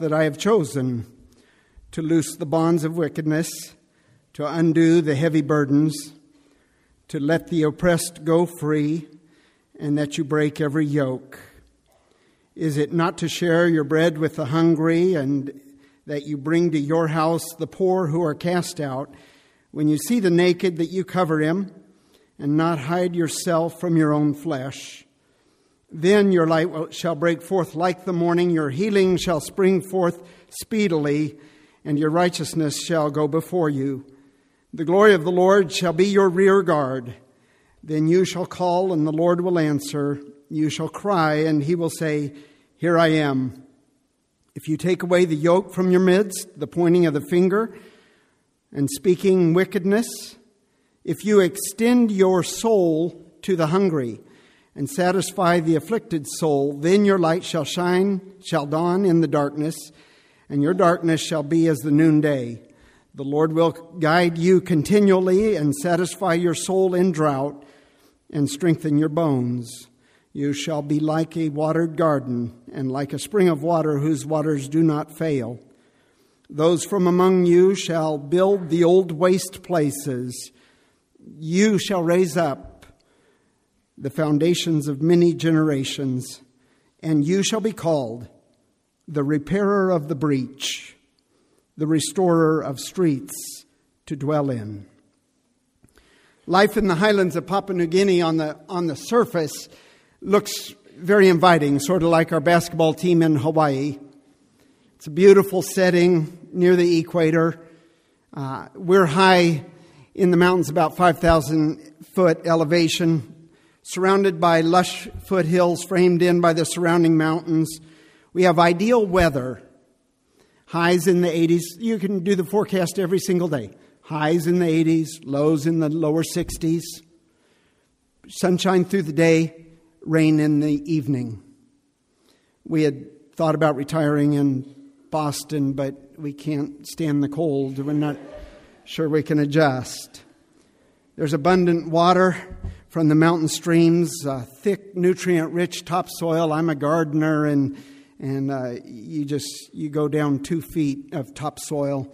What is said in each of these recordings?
that I have chosen to loose the bonds of wickedness, to undo the heavy burdens, to let the oppressed go free, and that you break every yoke? Is it not to share your bread with the hungry and that you bring to your house the poor who are cast out? When you see the naked, that you cover him and not hide yourself from your own flesh. Then your light shall break forth like the morning, your healing shall spring forth speedily, and your righteousness shall go before you. The glory of the Lord shall be your rear guard. Then you shall call, and the Lord will answer. You shall cry, and he will say, Here I am. If you take away the yoke from your midst, the pointing of the finger, and speaking wickedness, if you extend your soul to the hungry, and satisfy the afflicted soul, then your light shall shine, shall dawn in the darkness, and your darkness shall be as the noonday. The Lord will guide you continually and satisfy your soul in drought and strengthen your bones. You shall be like a watered garden and like a spring of water whose waters do not fail. Those from among you shall build the old waste places. You shall raise up the foundations of many generations, and you shall be called the repairer of the breach, the restorer of streets to dwell in. Life in the highlands of Papua New Guinea on the, on the surface looks very inviting, sort of like our basketball team in Hawaii. It's a beautiful setting near the equator. Uh, we're high in the mountains, about 5,000 foot elevation, surrounded by lush foothills framed in by the surrounding mountains. We have ideal weather. Highs in the 80s. You can do the forecast every single day. Highs in the 80s, lows in the lower 60s. Sunshine through the day, rain in the evening. We had thought about retiring in Boston, but we can't stand the cold. We're not sure we can adjust. There's abundant water from the mountain streams, uh, thick, nutrient-rich topsoil. I'm a gardener, and and uh, you just you go down two feet of topsoil.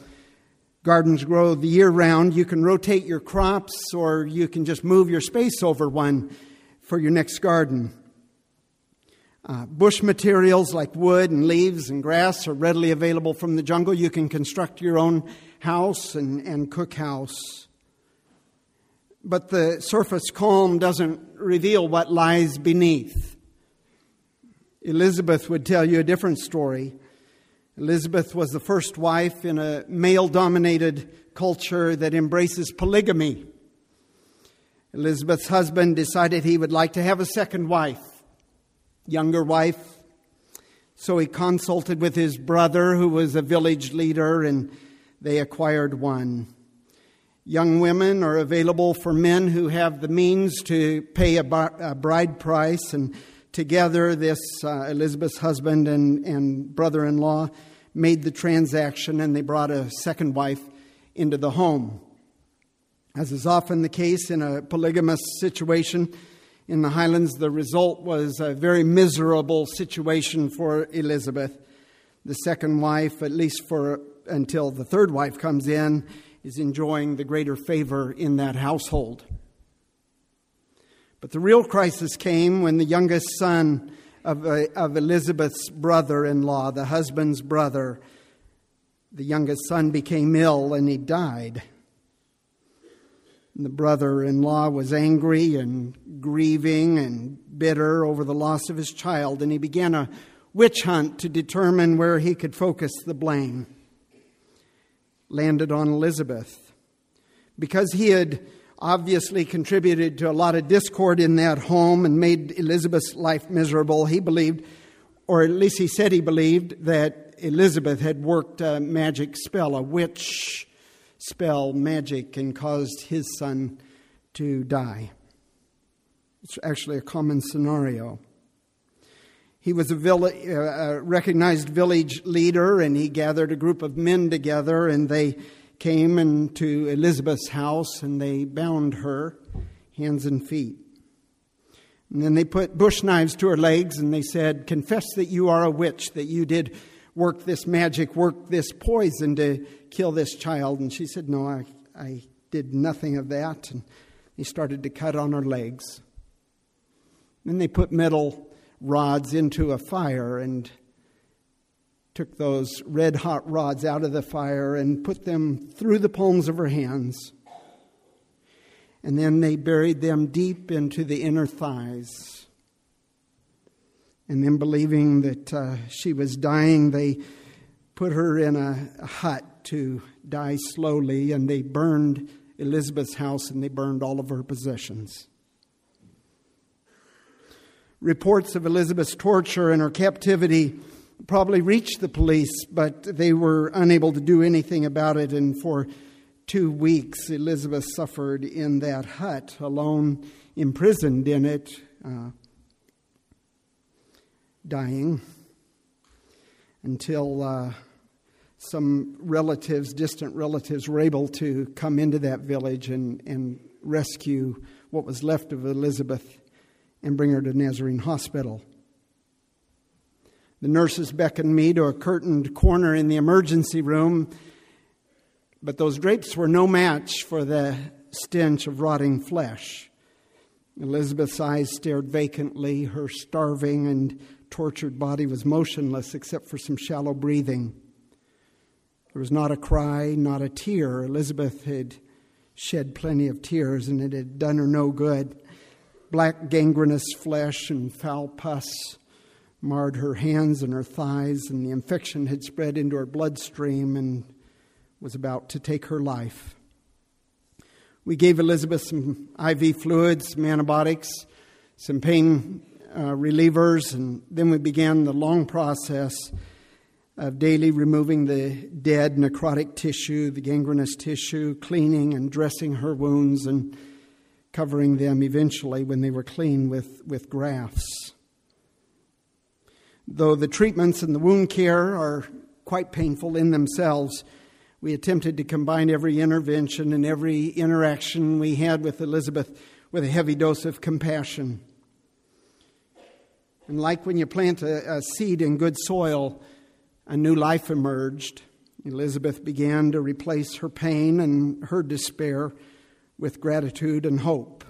Gardens grow the year round. You can rotate your crops, or you can just move your space over one for your next garden. Uh, bush materials like wood and leaves and grass are readily available from the jungle. You can construct your own house and, and cook house but the surface calm doesn't reveal what lies beneath. Elizabeth would tell you a different story. Elizabeth was the first wife in a male dominated culture that embraces polygamy. Elizabeth's husband decided he would like to have a second wife, younger wife. So he consulted with his brother, who was a village leader, and they acquired one. Young women are available for men who have the means to pay a, bride price, and together, this uh, Elizabeth's husband and, and brother in law made the transaction and they brought a second wife into the home. As is often the case in a polygamous situation in the Highlands, the result was a very miserable situation for Elizabeth. The second wife, at least for until the third wife comes in, is enjoying the greater favor in that household. But the real crisis came when the youngest son of, uh, of Elizabeth's brother in law, the husband's brother, the youngest son became ill and he died. And the brother in law was angry and grieving and bitter over the loss of his child, and he began a witch hunt to determine where he could focus the blame landed on Elizabeth. Because he had obviously contributed to a lot of discord in that home and made Elizabeth's life miserable, he believed, or at least he said he believed, that Elizabeth had worked a magic spell, a witch spell magic, and caused his son to die. It's actually a common scenario. He was a, village, uh, a recognized village leader, and he gathered a group of men together, and they came into Elizabeth's house and they bound her hands and feet. And then they put bush knives to her legs and they said, Confess that you are a witch, that you did work this magic, work this poison to kill this child. And she said, No, I, I did nothing of that. And they started to cut on her legs. Then they put metal rods into a fire and took those red hot rods out of the fire and put them through the palms of her hands. And then they buried them deep into the inner thighs. And then, believing that uh, she was dying, they put her in a, a hut to die slowly, and they burned Elizabeth's house and they burned all of her possessions. Reports of Elizabeth's torture and her captivity probably reached the police, but they were unable to do anything about it. And for two weeks, Elizabeth suffered in that hut, alone, imprisoned in it, uh, dying, until uh, some relatives, distant relatives, were able to come into that village and, and rescue what was left of Elizabeth and bring her to Nazarene Hospital. The nurses beckoned me to a curtained corner in the emergency room, but those drapes were no match for the stench of rotting flesh. Elizabeth's eyes stared vacantly. Her starving and tortured body was motionless except for some shallow breathing. There was not a cry, not a tear. Elizabeth had shed plenty of tears, and it had done her no good. Black gangrenous flesh and foul pus marred her hands and her thighs, and the infection had spread into her bloodstream and was about to take her life. We gave Elizabeth some IV fluids, some antibiotics, some pain uh, relievers, and then we began the long process of daily removing the dead necrotic tissue, the gangrenous tissue, cleaning and dressing her wounds, and covering them eventually when they were clean with, with grafts. Though the treatments and the wound care are quite painful in themselves, we attempted to combine every intervention and every interaction we had with Elizabeth with a heavy dose of compassion. And like when you plant a, a seed in good soil, a new life emerged. Elizabeth began to replace her pain and her despair with gratitude and hope.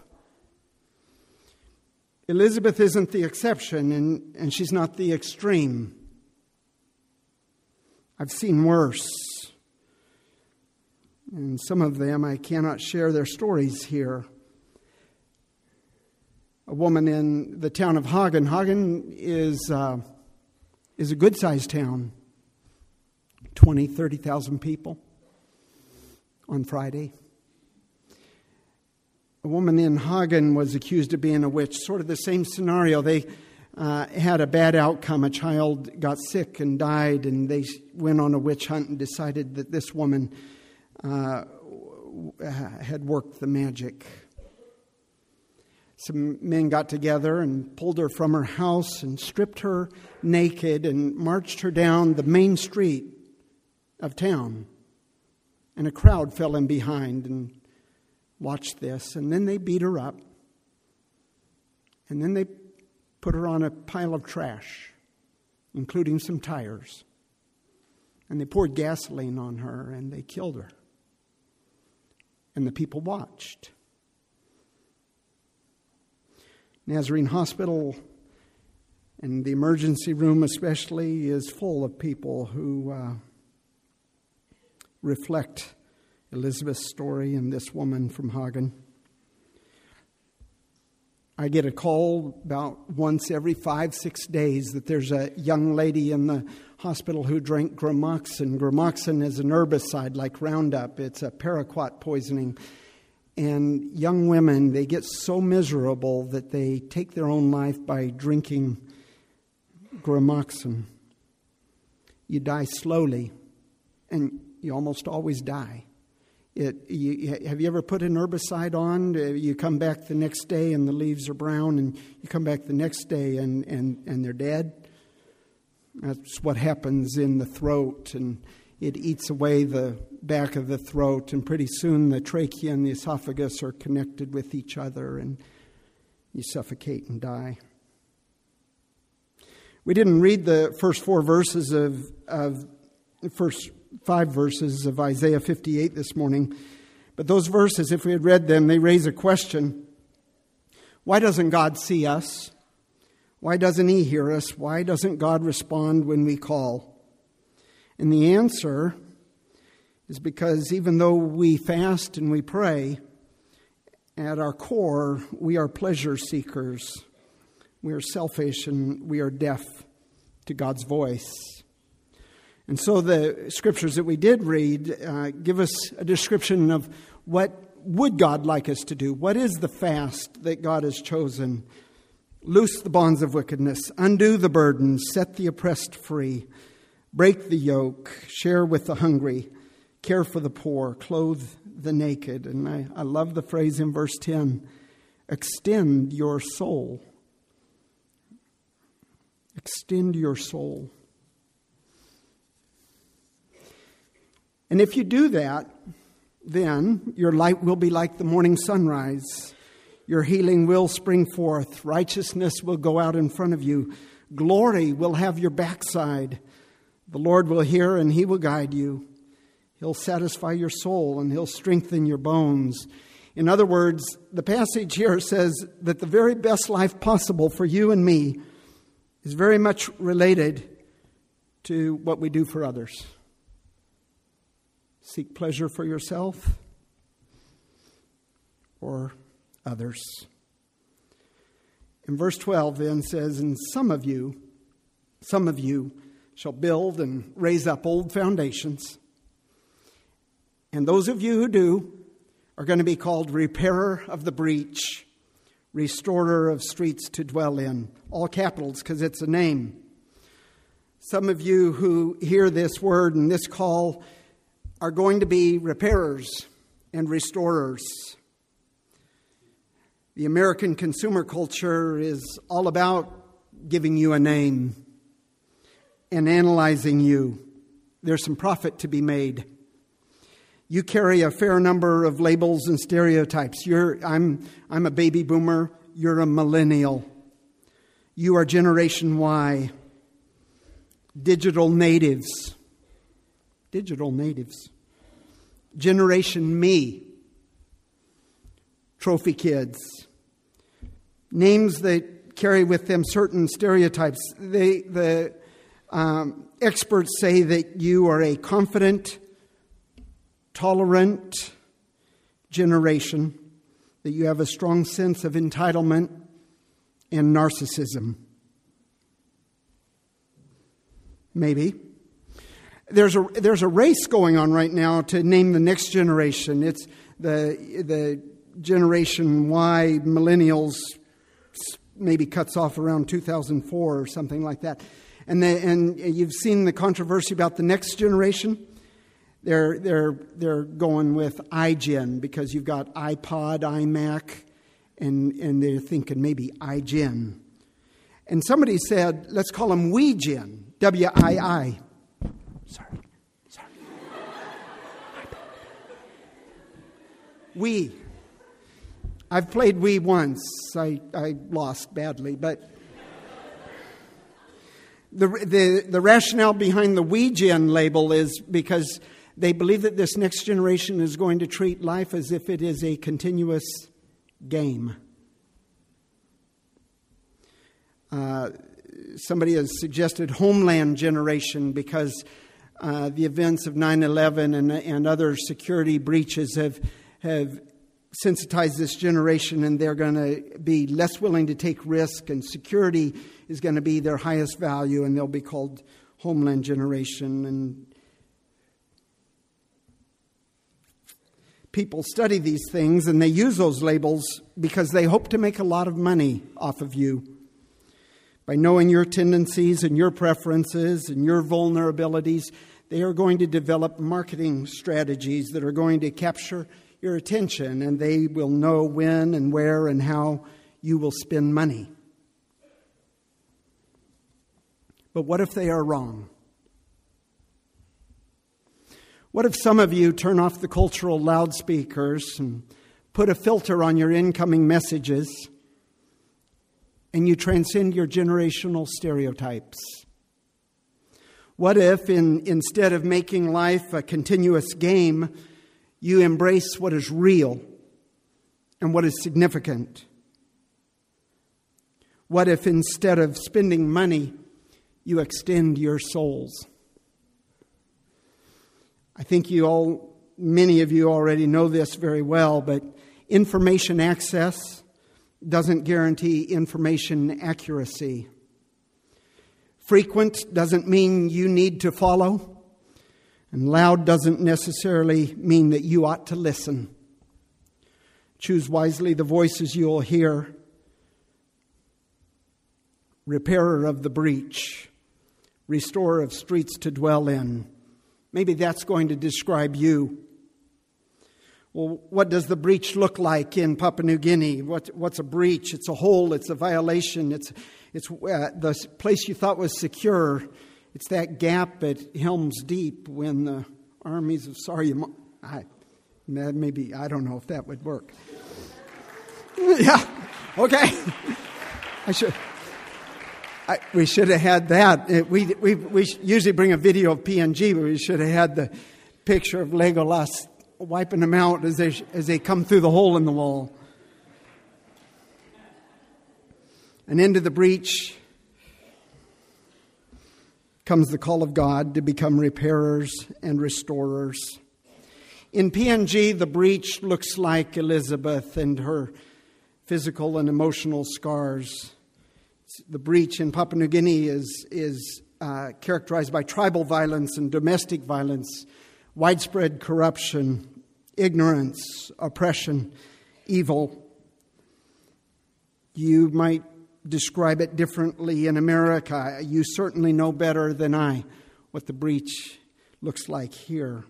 Elizabeth isn't the exception, and, and she's not the extreme. I've seen worse. And some of them, I cannot share their stories here. A woman in the town of Hagen. Hagen is, uh, is a good sized town 20, 30,000 people on Friday a woman in Hagen was accused of being a witch. Sort of the same scenario. They uh, had a bad outcome. A child got sick and died, and they went on a witch hunt and decided that this woman uh, had worked the magic. Some men got together and pulled her from her house and stripped her naked and marched her down the main street of town. And a crowd fell in behind and watch this. And then they beat her up. And then they put her on a pile of trash, including some tires. And they poured gasoline on her and they killed her. And the people watched. Nazarene Hospital and the emergency room, especially, is full of people who uh, reflect Elizabeth's story and this woman from Hagen. I get a call about once every five, six days that there's a young lady in the hospital who drank gramoxin. Gramoxin is an herbicide like Roundup, it's a paraquat poisoning. And young women, they get so miserable that they take their own life by drinking gramoxin. You die slowly, and you almost always die. It, you, have you ever put an herbicide on? Uh, you come back the next day and the leaves are brown, and you come back the next day and, and, and they're dead. That's what happens in the throat, and it eats away the back of the throat, and pretty soon the trachea and the esophagus are connected with each other, and you suffocate and die. We didn't read the first four verses of, of first five verses of Isaiah 58 this morning, but those verses, if we had read them, they raise a question. Why doesn't God see us? Why doesn't He hear us? Why doesn't God respond when we call? And the answer is because even though we fast and we pray, at our core, we are pleasure seekers. We are selfish and we are deaf to God's voice. And so the scriptures that we did read uh, give us a description of what would God like us to do? What is the fast that God has chosen? Loose the bonds of wickedness, undo the burdens, set the oppressed free, break the yoke, share with the hungry, care for the poor, clothe the naked. And I, I love the phrase in verse 10 extend your soul. Extend your soul. And if you do that, then your light will be like the morning sunrise. Your healing will spring forth. Righteousness will go out in front of you. Glory will have your backside. The Lord will hear and he will guide you. He'll satisfy your soul and he'll strengthen your bones. In other words, the passage here says that the very best life possible for you and me is very much related to what we do for others. Seek pleasure for yourself or others. In verse 12 then says, And some of you, some of you shall build and raise up old foundations and those of you who do are going to be called repairer of the breach, restorer of streets to dwell in. All capitals because it's a name. Some of you who hear this word and this call are going to be repairers and restorers. The American consumer culture is all about giving you a name and analyzing you. There's some profit to be made you carry a fair number of labels and stereotypes. You're, I'm, I'm a baby boomer, you're a millennial. You are Generation Y, digital natives. Digital natives. Generation Me, trophy kids. Names that carry with them certain stereotypes. They, the um, experts say that you are a confident, tolerant generation, that you have a strong sense of entitlement and narcissism. Maybe. There's a, there's a race going on right now to name the next generation. It's the, the Generation Y, millennials, maybe cuts off around 2004 or something like that. And, the, and you've seen the controversy about the next generation. They're, they're, they're going with iGen because you've got iPod, iMac, and, and they're thinking maybe iGen. And somebody said, let's call them WeGen, W I I. Sorry, sorry. we. I've played Wii once. I, I lost badly, but the, the, the rationale behind the WeGen label is because they believe that this next generation is going to treat life as if it is a continuous game. Uh, somebody has suggested homeland generation because uh, the events of 9 11 and, and other security breaches have, have sensitized this generation, and they're going to be less willing to take risk, and security is going to be their highest value, and they'll be called homeland generation. And people study these things and they use those labels because they hope to make a lot of money off of you. By knowing your tendencies and your preferences and your vulnerabilities, they are going to develop marketing strategies that are going to capture your attention and they will know when and where and how you will spend money. But what if they are wrong? What if some of you turn off the cultural loudspeakers and put a filter on your incoming messages and you transcend your generational stereotypes? What if, in, instead of making life a continuous game, you embrace what is real and what is significant? What if, instead of spending money, you extend your souls? I think you all, many of you already know this very well, but information access doesn't guarantee information accuracy. Frequent doesn't mean you need to follow, and loud doesn't necessarily mean that you ought to listen. Choose wisely the voices you'll hear. Repairer of the breach, restorer of streets to dwell in Maybe that's going to describe you. Well, what does the breach look like in Papua New Guinea? What, what's a breach? It's a hole, it's a violation, it's, it's uh, the place you thought was secure. It's that gap at Helm's Deep when the armies of Saruman. I, maybe, I don't know if that would work. yeah, okay. I should. I, we should have had that. We, we, we usually bring a video of PNG, but we should have had the picture of Legolas wiping them out as they, as they come through the hole in the wall. And into the breach comes the call of God to become repairers and restorers. In PNG, the breach looks like Elizabeth and her physical and emotional scars the breach in Papua New Guinea is, is uh, characterized by tribal violence and domestic violence, widespread corruption, ignorance, oppression, evil. You might describe it differently in America. You certainly know better than I what the breach looks like here.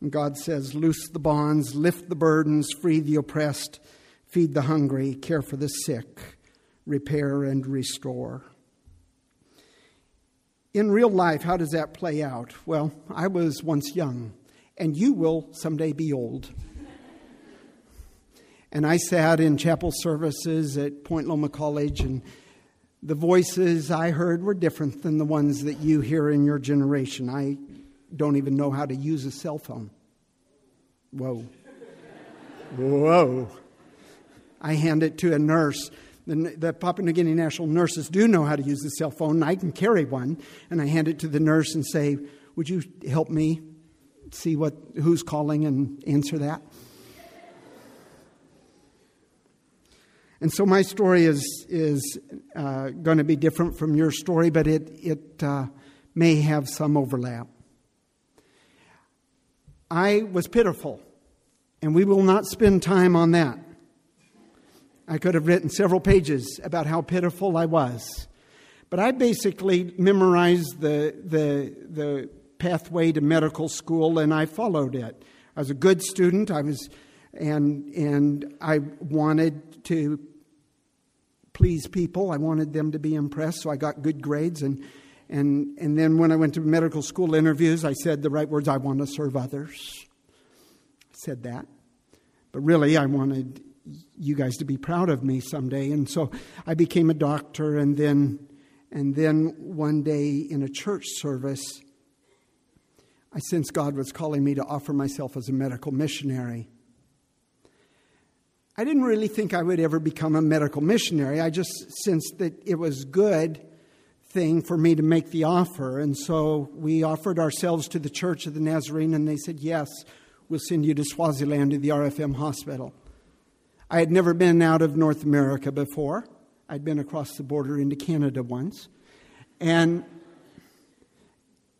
And God says, Loose the bonds, lift the burdens, free the oppressed feed the hungry, care for the sick, repair and restore. In real life, how does that play out? Well, I was once young, and you will someday be old. and I sat in chapel services at Point Loma College, and the voices I heard were different than the ones that you hear in your generation. I don't even know how to use a cell phone. Whoa. Whoa. I hand it to a nurse. The, the Papua New Guinea national nurses do know how to use the cell phone. I can carry one, and I hand it to the nurse and say, "Would you help me see what who's calling and answer that?" And so my story is is uh, going to be different from your story, but it it uh, may have some overlap. I was pitiful, and we will not spend time on that. I could have written several pages about how pitiful I was. But I basically memorized the, the, the pathway to medical school and I followed it. I was a good student. I was, and, and I wanted to please people. I wanted them to be impressed, so I got good grades. And, and, and then when I went to medical school interviews, I said the right words I want to serve others. I said that. But really, I wanted you guys to be proud of me someday. And so I became a doctor, and then, and then one day in a church service, I sensed God was calling me to offer myself as a medical missionary. I didn't really think I would ever become a medical missionary. I just sensed that it was good thing for me to make the offer. And so we offered ourselves to the Church of the Nazarene, and they said, Yes, we'll send you to Swaziland to the RFM hospital. I had never been out of North America before. I'd been across the border into Canada once. And,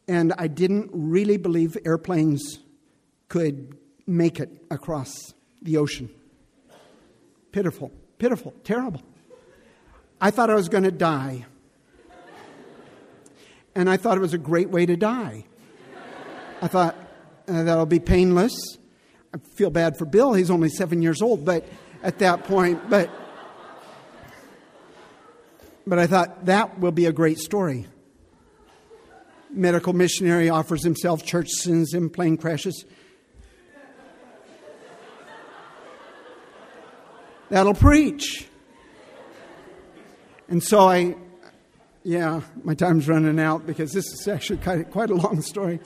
and I didn't really believe airplanes could make it across the ocean. Pitiful, pitiful, terrible. I thought I was going to die. And I thought it was a great way to die. I thought uh, that'll be painless. I feel bad for Bill. He's only seven years old, but at that point, but but I thought that will be a great story. Medical missionary offers himself, church sends him, plane crashes. That'll preach. And so I, yeah, my time's running out because this is actually quite a long story.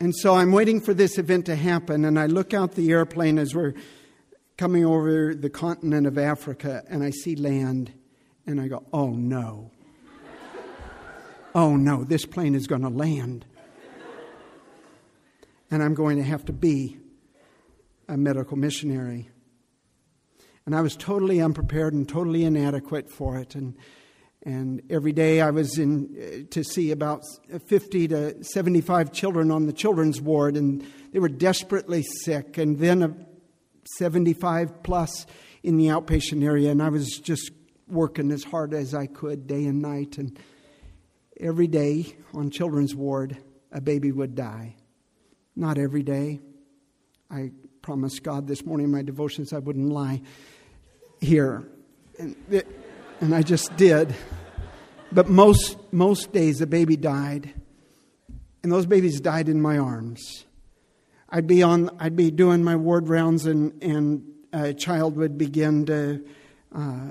And so I'm waiting for this event to happen, and I look out the airplane as we're coming over the continent of Africa, and I see land, and I go, oh no. oh no, this plane is going to land. And I'm going to have to be a medical missionary. And I was totally unprepared and totally inadequate for it. And and every day I was in uh, to see about 50 to 75 children on the children's ward, and they were desperately sick. And then a 75 plus in the outpatient area, and I was just working as hard as I could day and night. And every day on children's ward, a baby would die. Not every day. I promised God this morning in my devotions I wouldn't lie here. And and I just did. But most, most days, a baby died, and those babies died in my arms. I'd be, on, I'd be doing my ward rounds, and, and a child would begin to uh,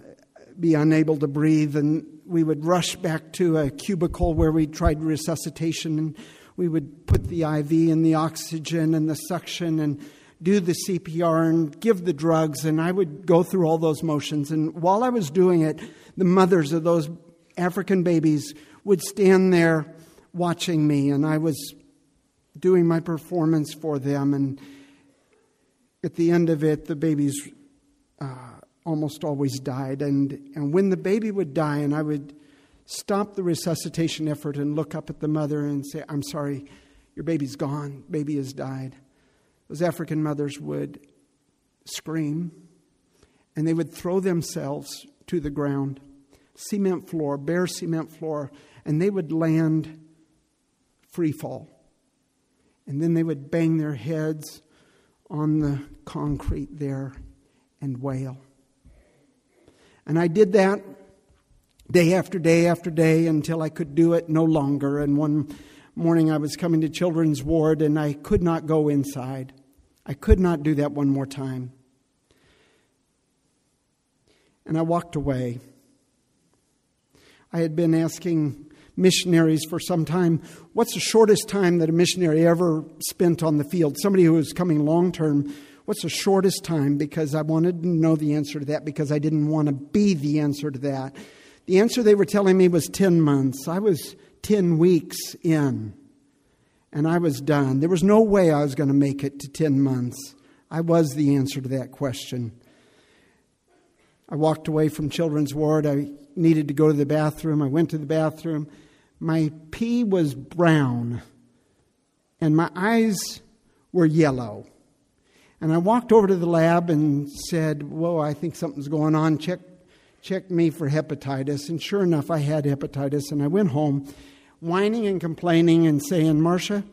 be unable to breathe, and we would rush back to a cubicle where we tried resuscitation, and we would put the IV and the oxygen and the suction and do the CPR and give the drugs, and I would go through all those motions. And while I was doing it, the mothers of those African babies would stand there watching me, and I was doing my performance for them. And at the end of it, the babies uh, almost always died. And, and when the baby would die, and I would stop the resuscitation effort and look up at the mother and say, I'm sorry, your baby's gone, baby has died. Those African mothers would scream and they would throw themselves to the ground, cement floor, bare cement floor, and they would land free fall. And then they would bang their heads on the concrete there and wail. And I did that day after day after day until I could do it no longer. And one morning I was coming to children's ward and I could not go inside. I could not do that one more time. And I walked away. I had been asking missionaries for some time what's the shortest time that a missionary ever spent on the field? Somebody who was coming long term, what's the shortest time? Because I wanted to know the answer to that because I didn't want to be the answer to that. The answer they were telling me was 10 months. I was 10 weeks in, and I was done. There was no way I was going to make it to 10 months. I was the answer to that question. I walked away from children's ward. I needed to go to the bathroom. I went to the bathroom. My pee was brown, and my eyes were yellow. And I walked over to the lab and said, Whoa, I think something's going on. Check, check me for hepatitis. And sure enough, I had hepatitis. And I went home whining and complaining and saying, Marcia,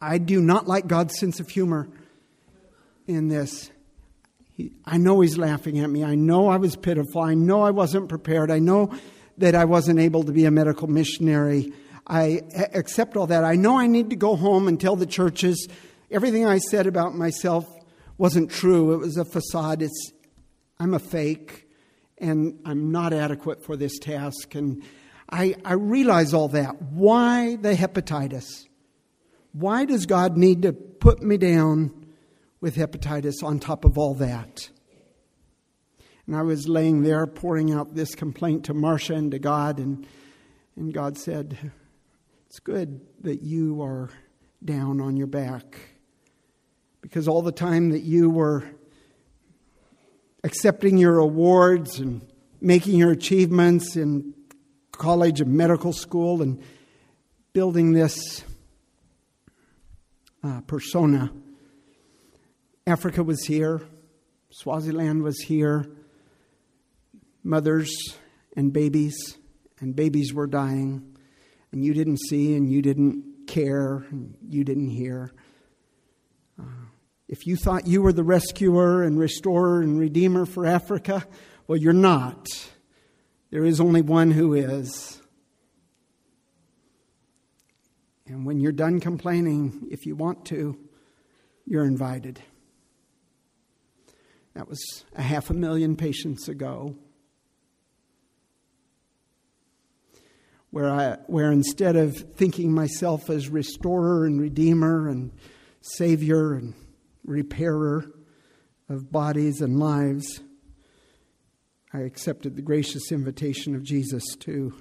I do not like God's sense of humor in this. He, I know He's laughing at me. I know I was pitiful. I know I wasn't prepared. I know that I wasn't able to be a medical missionary. I accept all that. I know I need to go home and tell the churches everything I said about myself wasn't true. It was a facade. It's, I'm a fake, and I'm not adequate for this task. And I, I realize all that. Why the hepatitis? Why does God need to put me down with hepatitis on top of all that? And I was laying there pouring out this complaint to Marcia and to God, and, and God said, It's good that you are down on your back. Because all the time that you were accepting your awards and making your achievements in college and medical school and building this uh, persona, Africa was here, Swaziland was here, mothers and babies, and babies were dying, and you didn't see, and you didn't care, and you didn't hear. Uh, if you thought you were the rescuer and restorer and redeemer for Africa, well, you're not. There is only one who is. And when you're done complaining, if you want to, you're invited. That was a half a million patients ago. Where, I, where instead of thinking myself as restorer and redeemer and savior and repairer of bodies and lives, I accepted the gracious invitation of Jesus to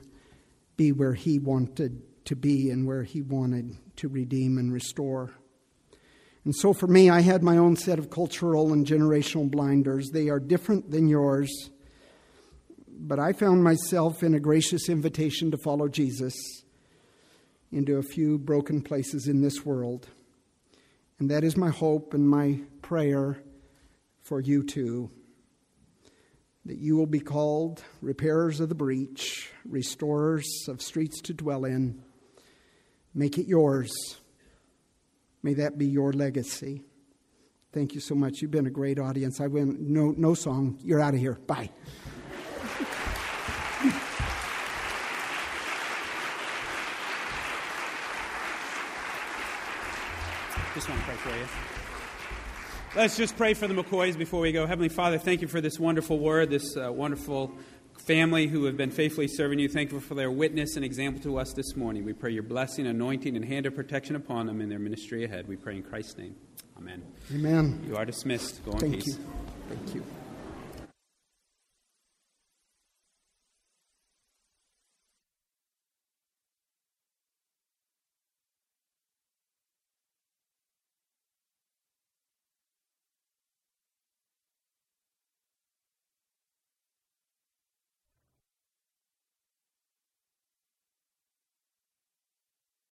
be where he wanted to be and where he wanted to redeem and restore. And so for me, I had my own set of cultural and generational blinders. They are different than yours. But I found myself in a gracious invitation to follow Jesus into a few broken places in this world. And that is my hope and my prayer for you too. That you will be called repairers of the breach, restorers of streets to dwell in. Make it yours May that be your legacy. Thank you so much. You've been a great audience. I went no no song. You're out of here. Bye. Just want to pray for you. Let's just pray for the McCoys before we go. Heavenly Father, thank you for this wonderful word, this uh, wonderful family who have been faithfully serving you. Thankful for their witness and example to us this morning. We pray your blessing, anointing, and hand of protection upon them in their ministry ahead. We pray in Christ's name. Amen. Amen. You are dismissed. Go in Thank peace. you. Thank you.